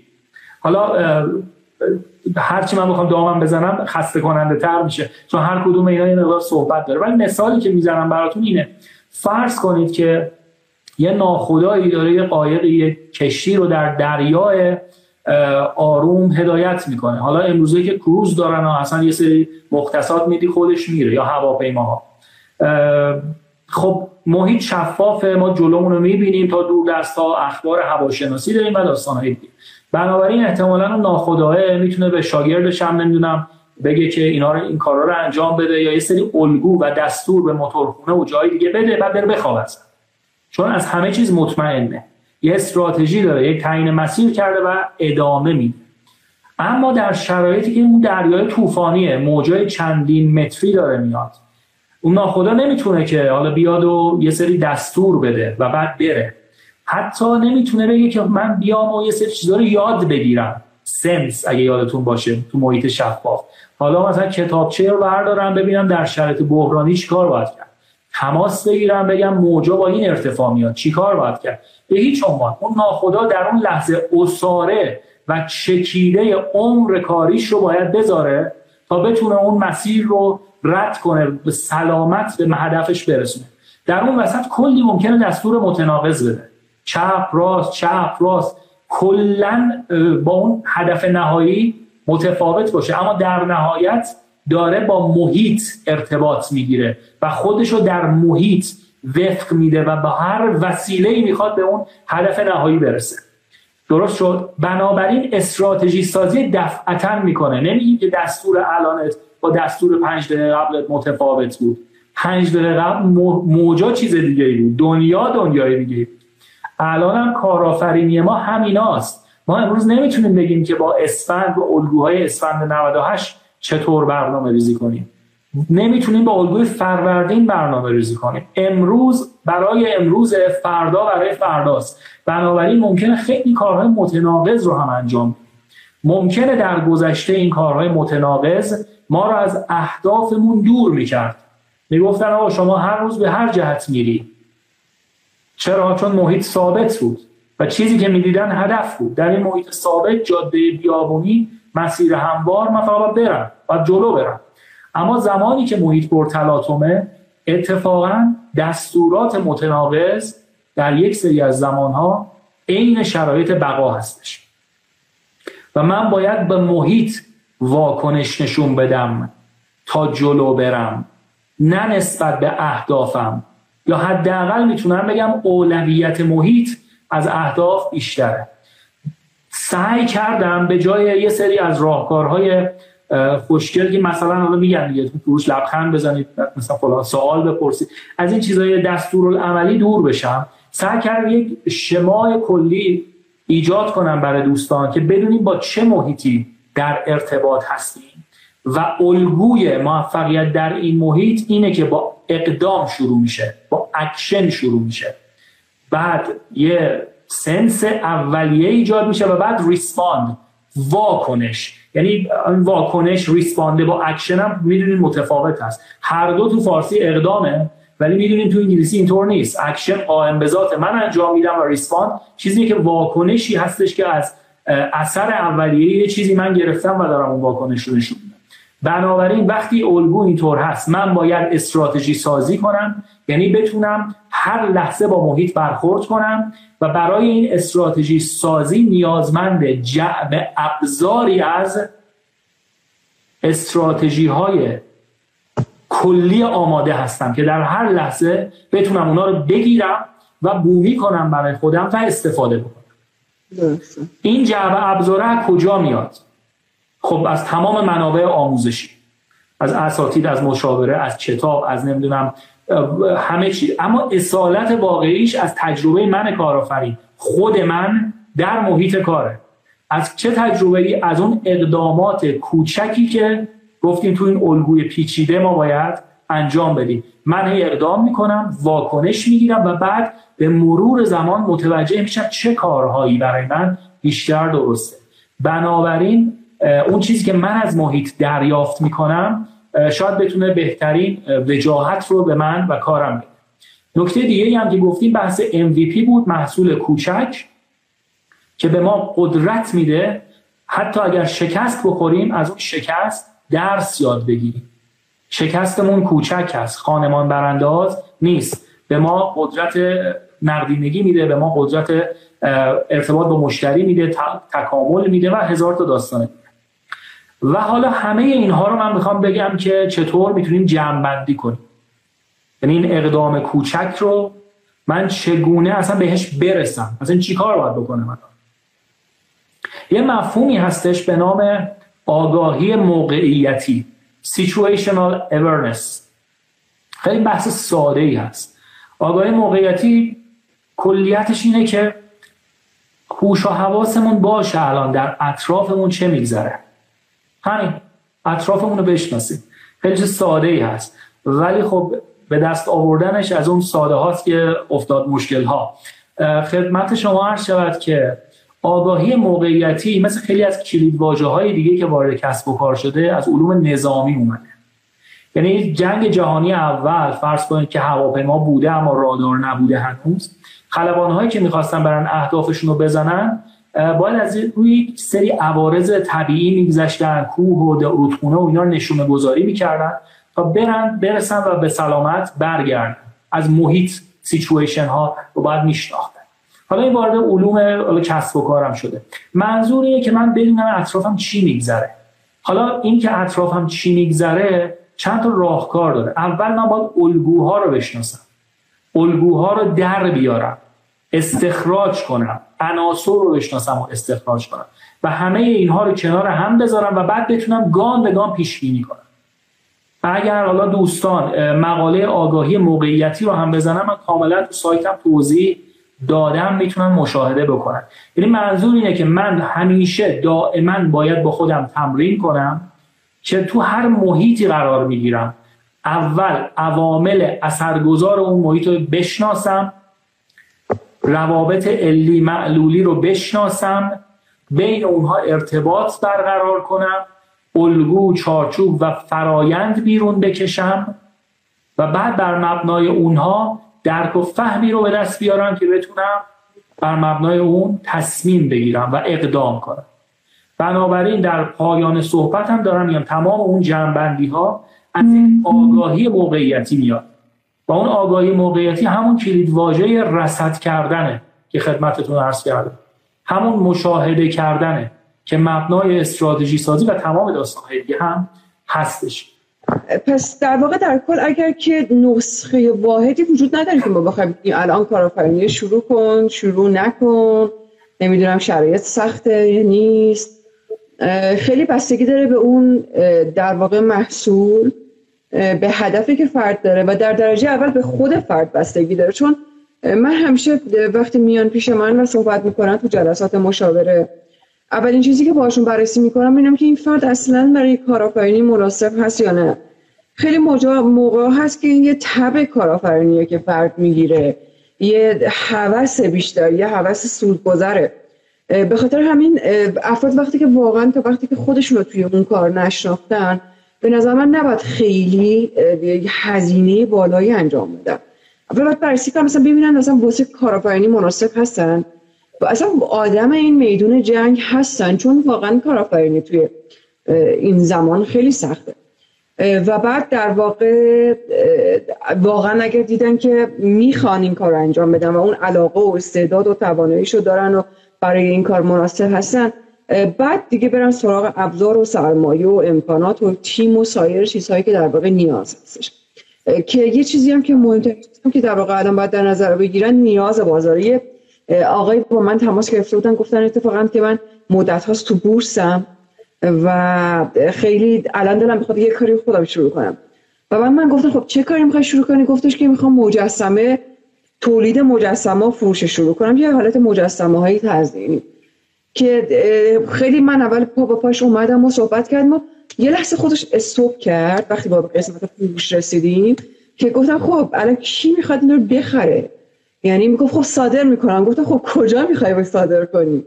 A: حالا هرچی من بخوام دامم بزنم خسته کننده تر میشه. چون هر کدوم اینا یه مقدار صحبت داره. ولی مثالی که می‌زنم براتون اینه. فرض کنید که یه ناخدایی داره یه قایق یه کشتی رو در دریای آروم هدایت می‌کنه. حالا امروزه که کروز دارن و اصلا یه سری مختصات میدی خودش میره یا هواپیماها. خب محیط شفافه ما جلومون رو می‌بینیم تا دور دست ها اخبار هواشناسی داریم و داستان دیگه. بنابراین احتمالا ناخداه می‌تونه به شاگردش هم نمی‌دونم بگه که اینا رو این کارا رو انجام بده یا یه سری الگو و دستور به موتورخونه و جای دیگه بده بعد بره بخوابه چون از همه چیز مطمئنه. یه استراتژی داره یک تعیین مسیر کرده و ادامه میده. اما در شرایطی که اون دریای طوفانیه موجای چندین متری داره میاد. اون ناخدا نمی‌تونه که حالا بیاد و یه سری دستور بده و بعد بره. حتی نمی‌تونه بگه که من بیام و یه سری چیزا رو یاد بگیرم. سنس اگه یادتون باشه تو محیط شفاف. حالا مثلا کتابچه رو بردارم ببینم در شرایط بحرانی کار باید کرد. تماس بگیرم بگم موجا با این ارتفاع میاد. چیکار باید کرد؟ به هیچ عنوان. اون ناخدا در اون لحظه اساره و چکیده عمر کاریش رو باید بذاره تا بتونه اون مسیر رو رد کنه به سلامت به هدفش برسونه. در اون وسط کلی ممکنه دستور متناقض بده. چپ راست چپ راست. کلا با اون هدف نهایی متفاوت باشه. اما در نهایت داره با محیط ارتباط می‌گیره و خودش رو در محیط وفق میده و با هر وسیله ای می‌خواد به اون هدف نهایی برسه. درست شد؟ بنابراین استراتژی سازی دفعتا می‌کنه. نمیگیم که دستور الانت با دستور پنج دقیقه قبلت متفاوت بود. پنج دقیقه قبل موجا چیز دیگه ای بود. دنیا دنیای دیگه الان هم کارآفرینی ما همیناست. ما امروز نمی‌تونیم بگیم که با اسفند و الگوهای اسفند 98 چطور برنامه ریزی کنیم. نمی‌تونیم با الگوی فروردین برنامه ریزی کنیم. امروز برای امروز فردا برای فرداست. بنابراین ممکنه خیلی کارهای متناقض رو هم انجام ممکنه در گذشته این کارهای متناقض ما رو از اهدافمون دور می‌کرد. می‌گفتن آقا شما هر روز به هر جهت میری. چرا؟ چون محیط ثابت بود. و چیزی که می‌دیدن هدف بود. در این محیط ثابت جاده بیابونی مسیر هموار من فقط برم و جلو برم اما زمانی که محیط پرتلاطمه اتفاقا دستورات متناقض در یک سری از زمانها عین شرایط بقا هستش. و من باید به محیط واکنش نشون بدم تا جلو برم نه نسبت به اهدافم. یا حداقل می‌تونم بگم اولویت محیط از اهداف بیشتره. سعی کردم به جای یه سری از راهکارهای خوشگل که مثلا حالا میگن دیگه تو فروش لبخند بزنید مثلا فلان سوال بپرسید از این چیزای دستورالعملی دور بشم. سعی کردم یک شمای کلی ایجاد کنم برای دوستان که بدونیم با چه محیطی در ارتباط هستیم. و الگوی موفقیت در این محیط اینه که با اقدام شروع میشه با اکشن شروع میشه. بعد یه sense اولیه ایجاد میشه و بعد respond واکنش. یعنی واکنش respond ـه با اکشن هم می‌دونید متفاوت هست. هر دو تو فارسی اقدامه ولی می‌دونیم تو انگلیسی اینطور نیست. اکشن قائم به ذات من انجام میدم و respond چیزی که واکنشی هستش که از اثر اولیه یه چیزی من گرفتم و دارم اون واکنش رو نشون بنابراین وقتی الگو اینطور هست من باید استراتژی سازی کنم یعنی بتونم هر لحظه با محیط برخورد کنم و برای این استراتژی سازی نیازمند جعب ابزاری از استراتژی های کلی آماده هستم که در هر لحظه بتونم اونا رو بگیرم و بومی کنم برای خودم و استفاده بکنم. این جعب ابزاره کجا میاد؟ خب از تمام منابع آموزشی از اساتید از مشاوره از کتاب از نمی‌دونم همه چی. اما اصالت واقعیش از تجربه من کارآفرین. خود من در محیط کاره. از چه تجربه ای از اون اقدامات کوچکی که گفتیم تو این الگوی پیچیده ما باید انجام بدیم. من هی اقدام می‌کنم واکنش می‌گیرم و بعد به مرور زمان متوجه میشم چه کارهایی برای من بیشتر درسته. بنابراین اون چیزی که من از محیط دریافت می‌کنم شاید بتونه بهترین وجاهت رو به من و کارم بده. نکته دیگه هم که گفتیم بحث MVP بود محصول کوچک که به ما قدرت میده. حتی اگر شکست بخوریم از اون شکست درس یاد بگیریم. شکستمون کوچک هست خانمان برانداز نیست. به ما قدرت نقدینگی میده به ما قدرت ارتباط با مشتری میده تکامل میده و هزار تا داستانه و حالا همه اینها رو من می‌خوام بگم که چطور می‌تونیم جمع کنیم. یعنی این اقدام کوچک رو من چگونه اصلا بهش برسم؟ اصلا چی کار باید بکنم من یه مفهومی هستش به نام آگاهی موقعیتی situational awareness. خیلی بحث ساده ای هست. آگاهی موقعیتی کلیتش اینه که هوش و حواسمون باشه الان در اطرافمون چه میگذره. همین. اطرافمون رو بشناسیم. خیلی ساده ای هست. ولی خب به دست آوردنش از اون ساده هاست که افتاد مشکل ها خدمت شما عرض شود که آگاهی موقعیتی مثل خیلی از کلید های دیگه که وارد کسب و کار شده از علوم نظامی اومده. یعنی جنگ جهانی اول فرض کنید که هواپیما بوده اما رادار نبوده هنوز. خلبانهایی که می‌خواستن برن اهدافشون رو بزنن باید از روی سری عوارض طبیعی میگذشتن کوه و رودخونه و اینا نشونه گذاری می‌کردن تا برن برسن و به سلامت برگردن. از محیط سیچویشن ها رو باید میشناختن. حالا این وارد علوم کسب و کارم شده. منظور اینه که من بدونم اطرافم چی میگذره. حالا این که اطرافم چی میگذره چند تا راهکار داره. اول من باید الگوها رو بشناسم. الگوها رو در بیارم. استخراج کنم. عناصر رو بشناسم و استخراج کنم. و همه اینها رو کنار هم بذارم و بعد بتونم گام به گام پیش بینی کنم اگر حالا دوستان مقاله آگاهی موقعیتی رو هم بزنم من کاملا تو سایتم توضیح دادم می‌تونن مشاهده بکنن. یعنی منظور اینه که من همیشه دائما باید با خودم تمرین کنم که تو هر محیطی قرار می‌گیرم. اول عوامل اثرگذار اون محیط رو بشناسم روابط علی معلولی رو بشناسم بین اونها ارتباط برقرار کنم الگو چارچوب و فرایند بیرون بکشم و بعد بر مبنای اونها درک و فهمی رو به دست بیارم که بتونم بر مبنای اون تصمیم بگیرم و اقدام کنم. بنابراین در پایان صحبت هم دارم میگم تمام اون جنبندی ها از این آگاهی موقعیتی میاد. اون آگاهی موقعیتی همون کلید واژه رصد کردنه که خدمتتون عرض کردم. همون مشاهده کردنه که مبنای استراتژی سازی و تمام داستانهای دیگه هم هستش.
B: پس در واقع در کل اگر که نسخه واحدی وجود نداره که ما بخوایم الان کارآفرینی شروع کن شروع نکن. نمی‌دونم شرایط سخته یا نیست. خیلی بستگی داره به اون در واقع محصول. به هدفی که فرد داره و در درجه اول به خود فرد بستگی داره. چون من همیشه وقتی میان پیش من و صحبت می‌کنن تو جلسات مشاوره اولین چیزی که باشون بررسی می‌کنم اینم که این فرد اصلا برای کارآفرینی مناسب هست یا نه. خیلی موقع هست که این یه تب کارآفرینیه که فرد می‌گیره. یه حوث بیشتر یه حوث سودگذره. به خاطر همین افراد وقتی که واقعا تا وقتی که خودشون رو توی اون کار نشناختن به نظر من نباید خیلی هزینه بالایی انجام بدن اول باید بررسی کنم مثلا ببینن مثلا واسه کارآفرینی مناسب هستن. و اصلا آدم این میدون جنگ هستن چون واقعا کارآفرینی توی این زمان خیلی سخته. و بعد در واقع واقعا اگر دیدن که می‌خوان این کار انجام بدن و اون علاقه و استعداد و تواناییشو دارن و برای این کار مناسب هستن بعد دیگه برن سراغ ابزار و سرمایه و امکانات و تیم و سایر چیزهایی که در واقع نیاز هستش. که یه چیزی هم که مهمتر که در واقع آدم باید در نظر بگیرن نیاز بازاری. آقای با من تماس گرفته بودن گفتن اتفاقا که من مدت هاست تو بورسم و خیلی الان دلم بخواد یه کاری خودم شروع کنم. و من من گفتم خب چه کاری می‌خوای شروع کنی؟ گفتش که می‌خوام مجسمه تولید مجسمه فروش شروع کنم. یه حالت مجسمه های تزیینی. که خیلی من اول پا با پاش اومدم و صحبت کردم و یه لحظه خودش استوب کرد وقتی با قسمت فروش رسیدیم که گفتم خب الان کی می‌خواد این رو بخره؟ یعنی می‌گفت خب صادر می‌کنم. گفتم خب کجا می‌خوای صادر کنی؟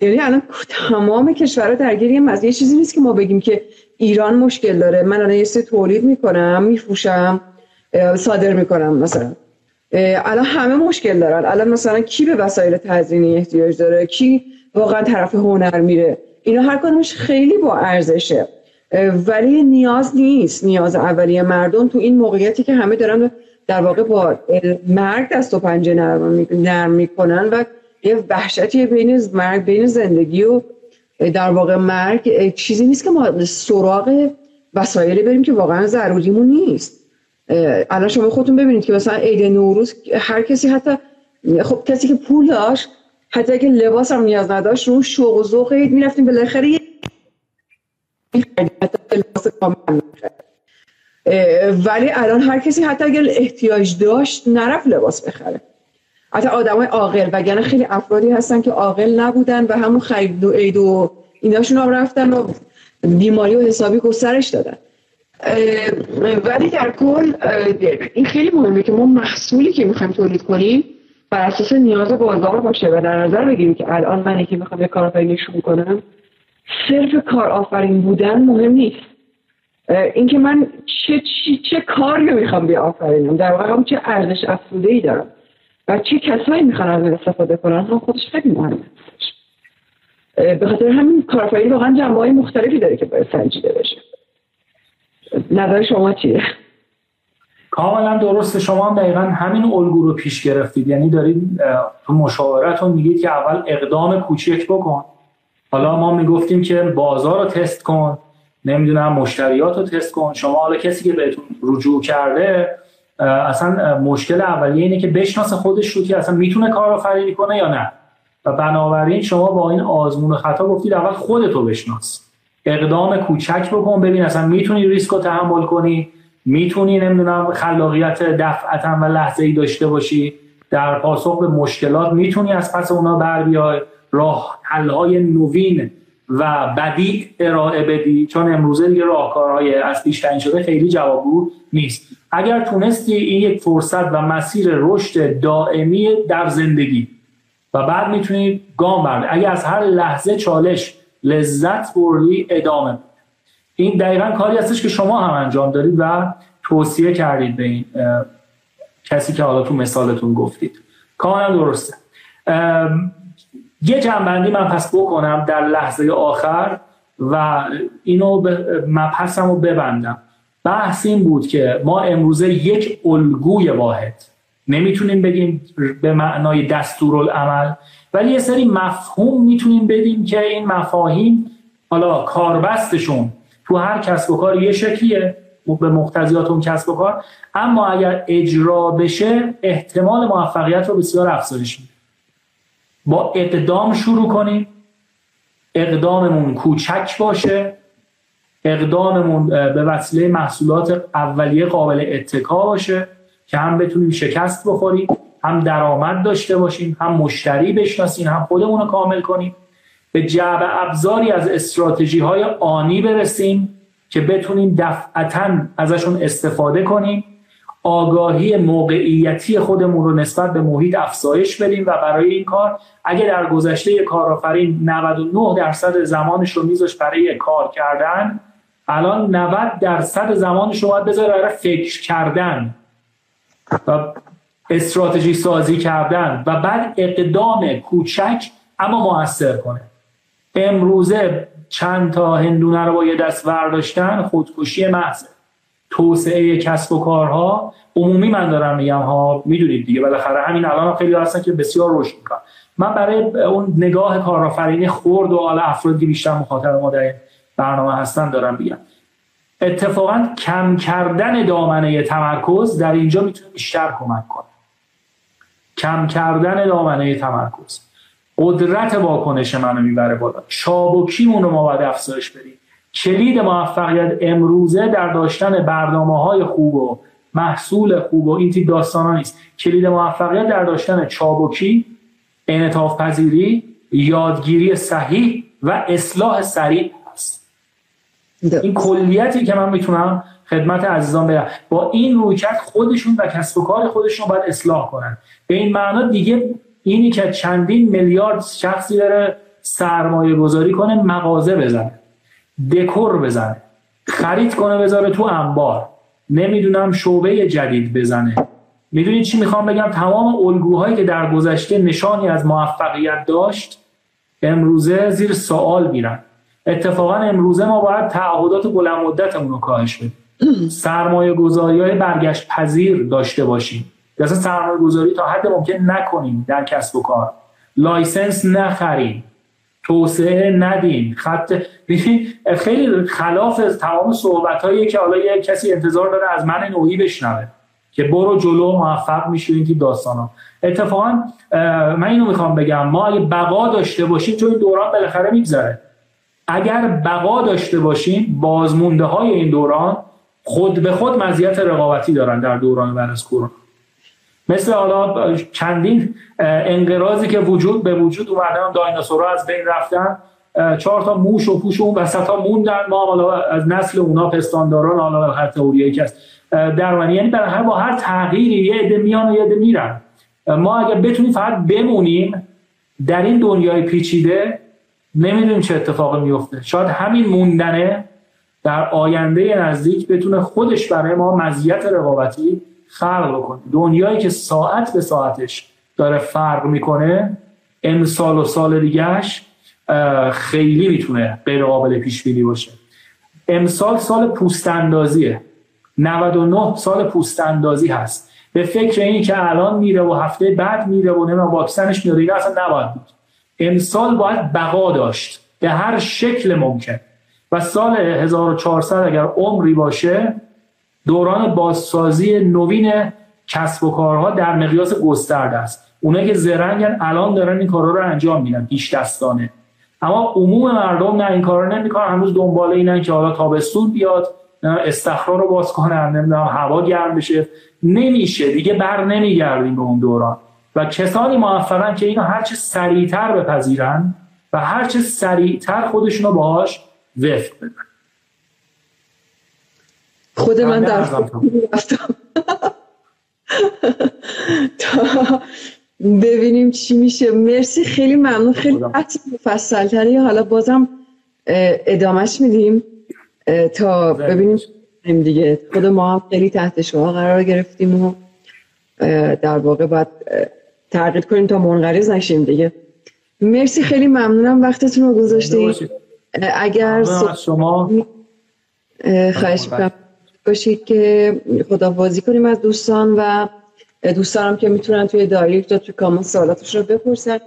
B: یعنی الان تمام کشورها درگیری از یه چیزی نیست که ما بگیم که ایران مشکل داره. من الان یه سری تولید می‌کنم میفروشم صادر می‌کنم مثلا. الان همه مشکل دارن. الان مثلا کی به وسایل تزیینی احتیاج داره؟ کی واقعا طرف هنر میره. اینا هر کدومش خیلی با ارزشه. ولی نیاز نیست. نیاز اولیه مردم تو این موقعیتی که همه دارن در واقع با مرگ دست و پنجه نرم می‌کنن و یه وحشتی بین مرگ بین زندگی و در واقع مرگ چیزی نیست که ما سراغ وسایلی بریم که واقعا ضروریمون نیست. الان شما خودتون ببینید که مثلا عید نوروز هر کسی حتی خب کسی که پول داشت حتی اگه لباس هم نیاز نداشت رو شوق و ذوق می‌رفتیم. بالاخره ولی الان هر کسی حتی اگر احتیاج داشت نرفت لباس بخره. حتی آدمای عاقل وگرنه خیلی افرادی هستن که عاقل نبودن و همون خرید و عید و ایناشون هم رفتن و بیماری و حسابی گسترش دادن. ولی در کل این خیلی مهمه که ما محصولی که می‌خوایم تولید کنیم بر اساس نیاز بازار باشه و در نظر بگیریم که الان من که می‌خوام یه کارآفرینی شروع کنم صرف کار آفرین بودن مهم نیست. اینکه من چه, چه, چه کاری می‌خوام بیافرینم در واقع چه ارزش افزوده ای دارم و چه کسایی می‌خوان از استفاده کنن هم خودش خیلی مهمه به خاطر همین کارآفرینی واقعا جنبه مختلفی داره که باید سنجیده بشه. نظر شما چیه؟
A: کاملا درسته. شما هم دقیقا همین الگو رو پیش گرفتید. یعنی دارید تو مشاورتون میگید که اول اقدام کوچک بکن. حالا ما می‌گفتیم که بازار رو تست کن. نمی‌دونم مشتریات رو تست کن. شما حالا کسی که بهتون رجوع کرده اصلا مشکل اولیه اینه که بشناسه خودش رو که اصلا می‌تونه کارآفرینی کنه یا نه. و بنابراین شما با این آزمون خطا گفتید اول خودتو بشناس. اقدام کوچک بکن. ببین اصلا می‌تونی ریسک رو تحمل کنی. می‌تونی نمی‌دونم خلاقیت دفعتا و لحظه ای داشته باشی در پاسخ به مشکلات می‌تونی از پس اونا بر بیای. راه های نوین و بدی ارائه بدی. چون امروزه دیگه راهکارهای از پیش شده خیلی جوابگو نیست. اگر تونستی این یک فرصت و مسیر رشد دائمی در زندگی و بعد می‌تونی گام بردی اگر از هر لحظه چالش لذت بردی ادامه این دقیقا کاری هستش که شما هم انجام دارید و توصیه کردید به این کسی که حالا تو مثالتون گفتید. کاملا درسته. یه جنبندی من پس بکنم در لحظه آخر و اینو مبحثم رو ببندم. بحث این بود که ما امروزه یک الگوی واحد نمی‌تونیم بگیم به معنای دستورالعمل ولی یه سری مفهوم می‌تونیم بدیم که این مفاهیم حالا کاربستشون تو هر کسب و کار یه شکلیه به مقتضیات اون کسب و کار. اما اگر اجرا بشه احتمال موفقیت رو بسیار افزایش میده. با اقدام شروع کنیم. اقداممون کوچک باشه. اقداممون به وسیله محصولات اولیه قابل اتکا باشه که هم بتونیم شکست بخوریم هم درآمد داشته باشیم هم مشتری بشناسیم هم خودمون رو کامل کنیم. به جعب ابزاری از استراتژی های آنی برسیم که بتونیم دفعتا ازشون استفاده کنیم آگاهی موقعیتی خودمون رو نسبت به محیط افزایش بدیم و برای این کار اگه در گذشته کارآفرین 99 درصد زمانش رو میذاش برای کار کردن الان 90 درصد زمانش رو باید بذاره برای فکر کردن و استراتژی سازی کردن و بعد اقدام کوچک اما موثر کنه. امروزه چند تا هندونه رو با یه دست برداشتن خودکشی محض. توسعه کسب و کارها. عمومی من دارم میگم ها می‌دونید دیگه بالاخره همین الان خیلی هستن که بسیار رشد می‌کنن. من برای اون نگاه کارآفرینی خورد و حالا افرادی بیشتر مخاطب ما در برنامه هستن دارم میگم. اتفاقا کم کردن دامنه تمرکز در اینجا می‌تونه بیشتر کمک کنه. کم کردن دامنه تمرکز. قدرت واکنش منو می‌بره بالا. چابکیمون رو ما باید افزایش بدیم. کلید موفقیت امروزه در داشتن برنامه های خوب و محصول خوب و این تیپ داستان نیست. کلید موفقیت در داشتن چابکی انعطاف پذیری یادگیری صحیح و اصلاح سریع است این کلیتی که من می‌تونم خدمت عزیزان بگم با این رویکرد خودشون و کسب و کار خودشون باید اصلاح کنن. به این معنا دیگه اینی که چندین میلیارد شخصی داره سرمایه گذاری کنه مغازه بزنه دکور بزنه خرید کنه بذاره تو انبار نمی‌دونم شعبه جدید بزنه. می‌دونید چی می‌خوام بگم؟ تمام الگوهایی که در گذشته نشانی از موفقیت داشت امروزه زیر سوال میرن. اتفاقا امروزه ما باید تعهدات بلند مدتمون رو کاهش بدیم. سرمایه گذاری های برگشت پذیر داشته باشیم. اصلا سرمایه گذاری تا حد ممکن نکنیم در کسب و کار. license نخریم. توسعه ندیم. خب خیلی خلاف تمام صحبت هایی که حالا یه کسی انتظار داره از من نوعی بشنوه که برو جلو موفق میشی این که داستان ها اتفاقا من اینو می‌خوام بگم. ما اگه بقا داشته باشیم چون این دوران بالاخره میگذره. اگر بقا داشته باشیم بازمونده های این دوران خود به خود مزیت رقابتی دارن در دوران بعد از کرونا. مثل حالا چندین انقراضی که وجود به وجود اومدن دایناسورها از بین رفتن چهار تا موش و پوش اون وسط ها موندن. ما حالا از نسل اونا پستانداران حالا هر تئوری که است در یعنی برای هر با هر تغییری یه عده میان و یه عده میرن. ما اگر بتونیم فقط بمونیم در این دنیای پیچیده نمی‌دونیم چه اتفاقی میفته شاید همین موندنه در آینده نزدیک بتونه خودش برای ما مزیت رقابتی خلق بکنه دنیایی که ساعت به ساعتش داره فرق می‌کنه امسال و سال دیگهش خیلی می‌تونه غیر قابل پیش بینی باشه. امسال سال پوست اندازیه 99 سال پوست اندازی هست. به فکر اینی که الان میره و هفته بعد میره و نمی‌دونم واکسنش میاد دیگه اصلا نباید بود. امسال باید بقا داشت. به هر شکل ممکن. و سال 1400 اگر عمری باشه دوران بازسازی نوین کسب و کارها در مقیاس گسترده است. اونایی که زرنگن الان دارن این کارا رو انجام میدن پیش دستانه. اما عموم مردم نه این کارو نمی‌کنن. هنوز دنبال اینن که حالا تابستون بیاد استخرا رو باز کنن نمی‌دونم هوا گرم بشه. نمیشه. دیگه بر نمیگردیم به اون دوران. و کسانی موفقن که اینو هرچه سریعتر بپذیرن و هرچه سریعتر خودشونو باهاش وفق بدن.
B: خود من در رفتم. تا ببینیم چی میشه. مرسی خیلی ممنون. خیلی مفصل تری حالا بازم ادامهش میدیم. تا ببینیم دیگه. خود ما هم خیلی تحت شما قرار گرفتیم و در واقع باید تغییر کنیم تا منقریض نشیم دیگه. مرسی خیلی ممنونم. وقتتون رو گذاشتید اگر
A: شما.
B: خواهش باشید که خدا بازی کنیم از دوستان و دوستانم که می‌تونن توی دایرکت یا توی کامنت سوالاتش رو بپرسن.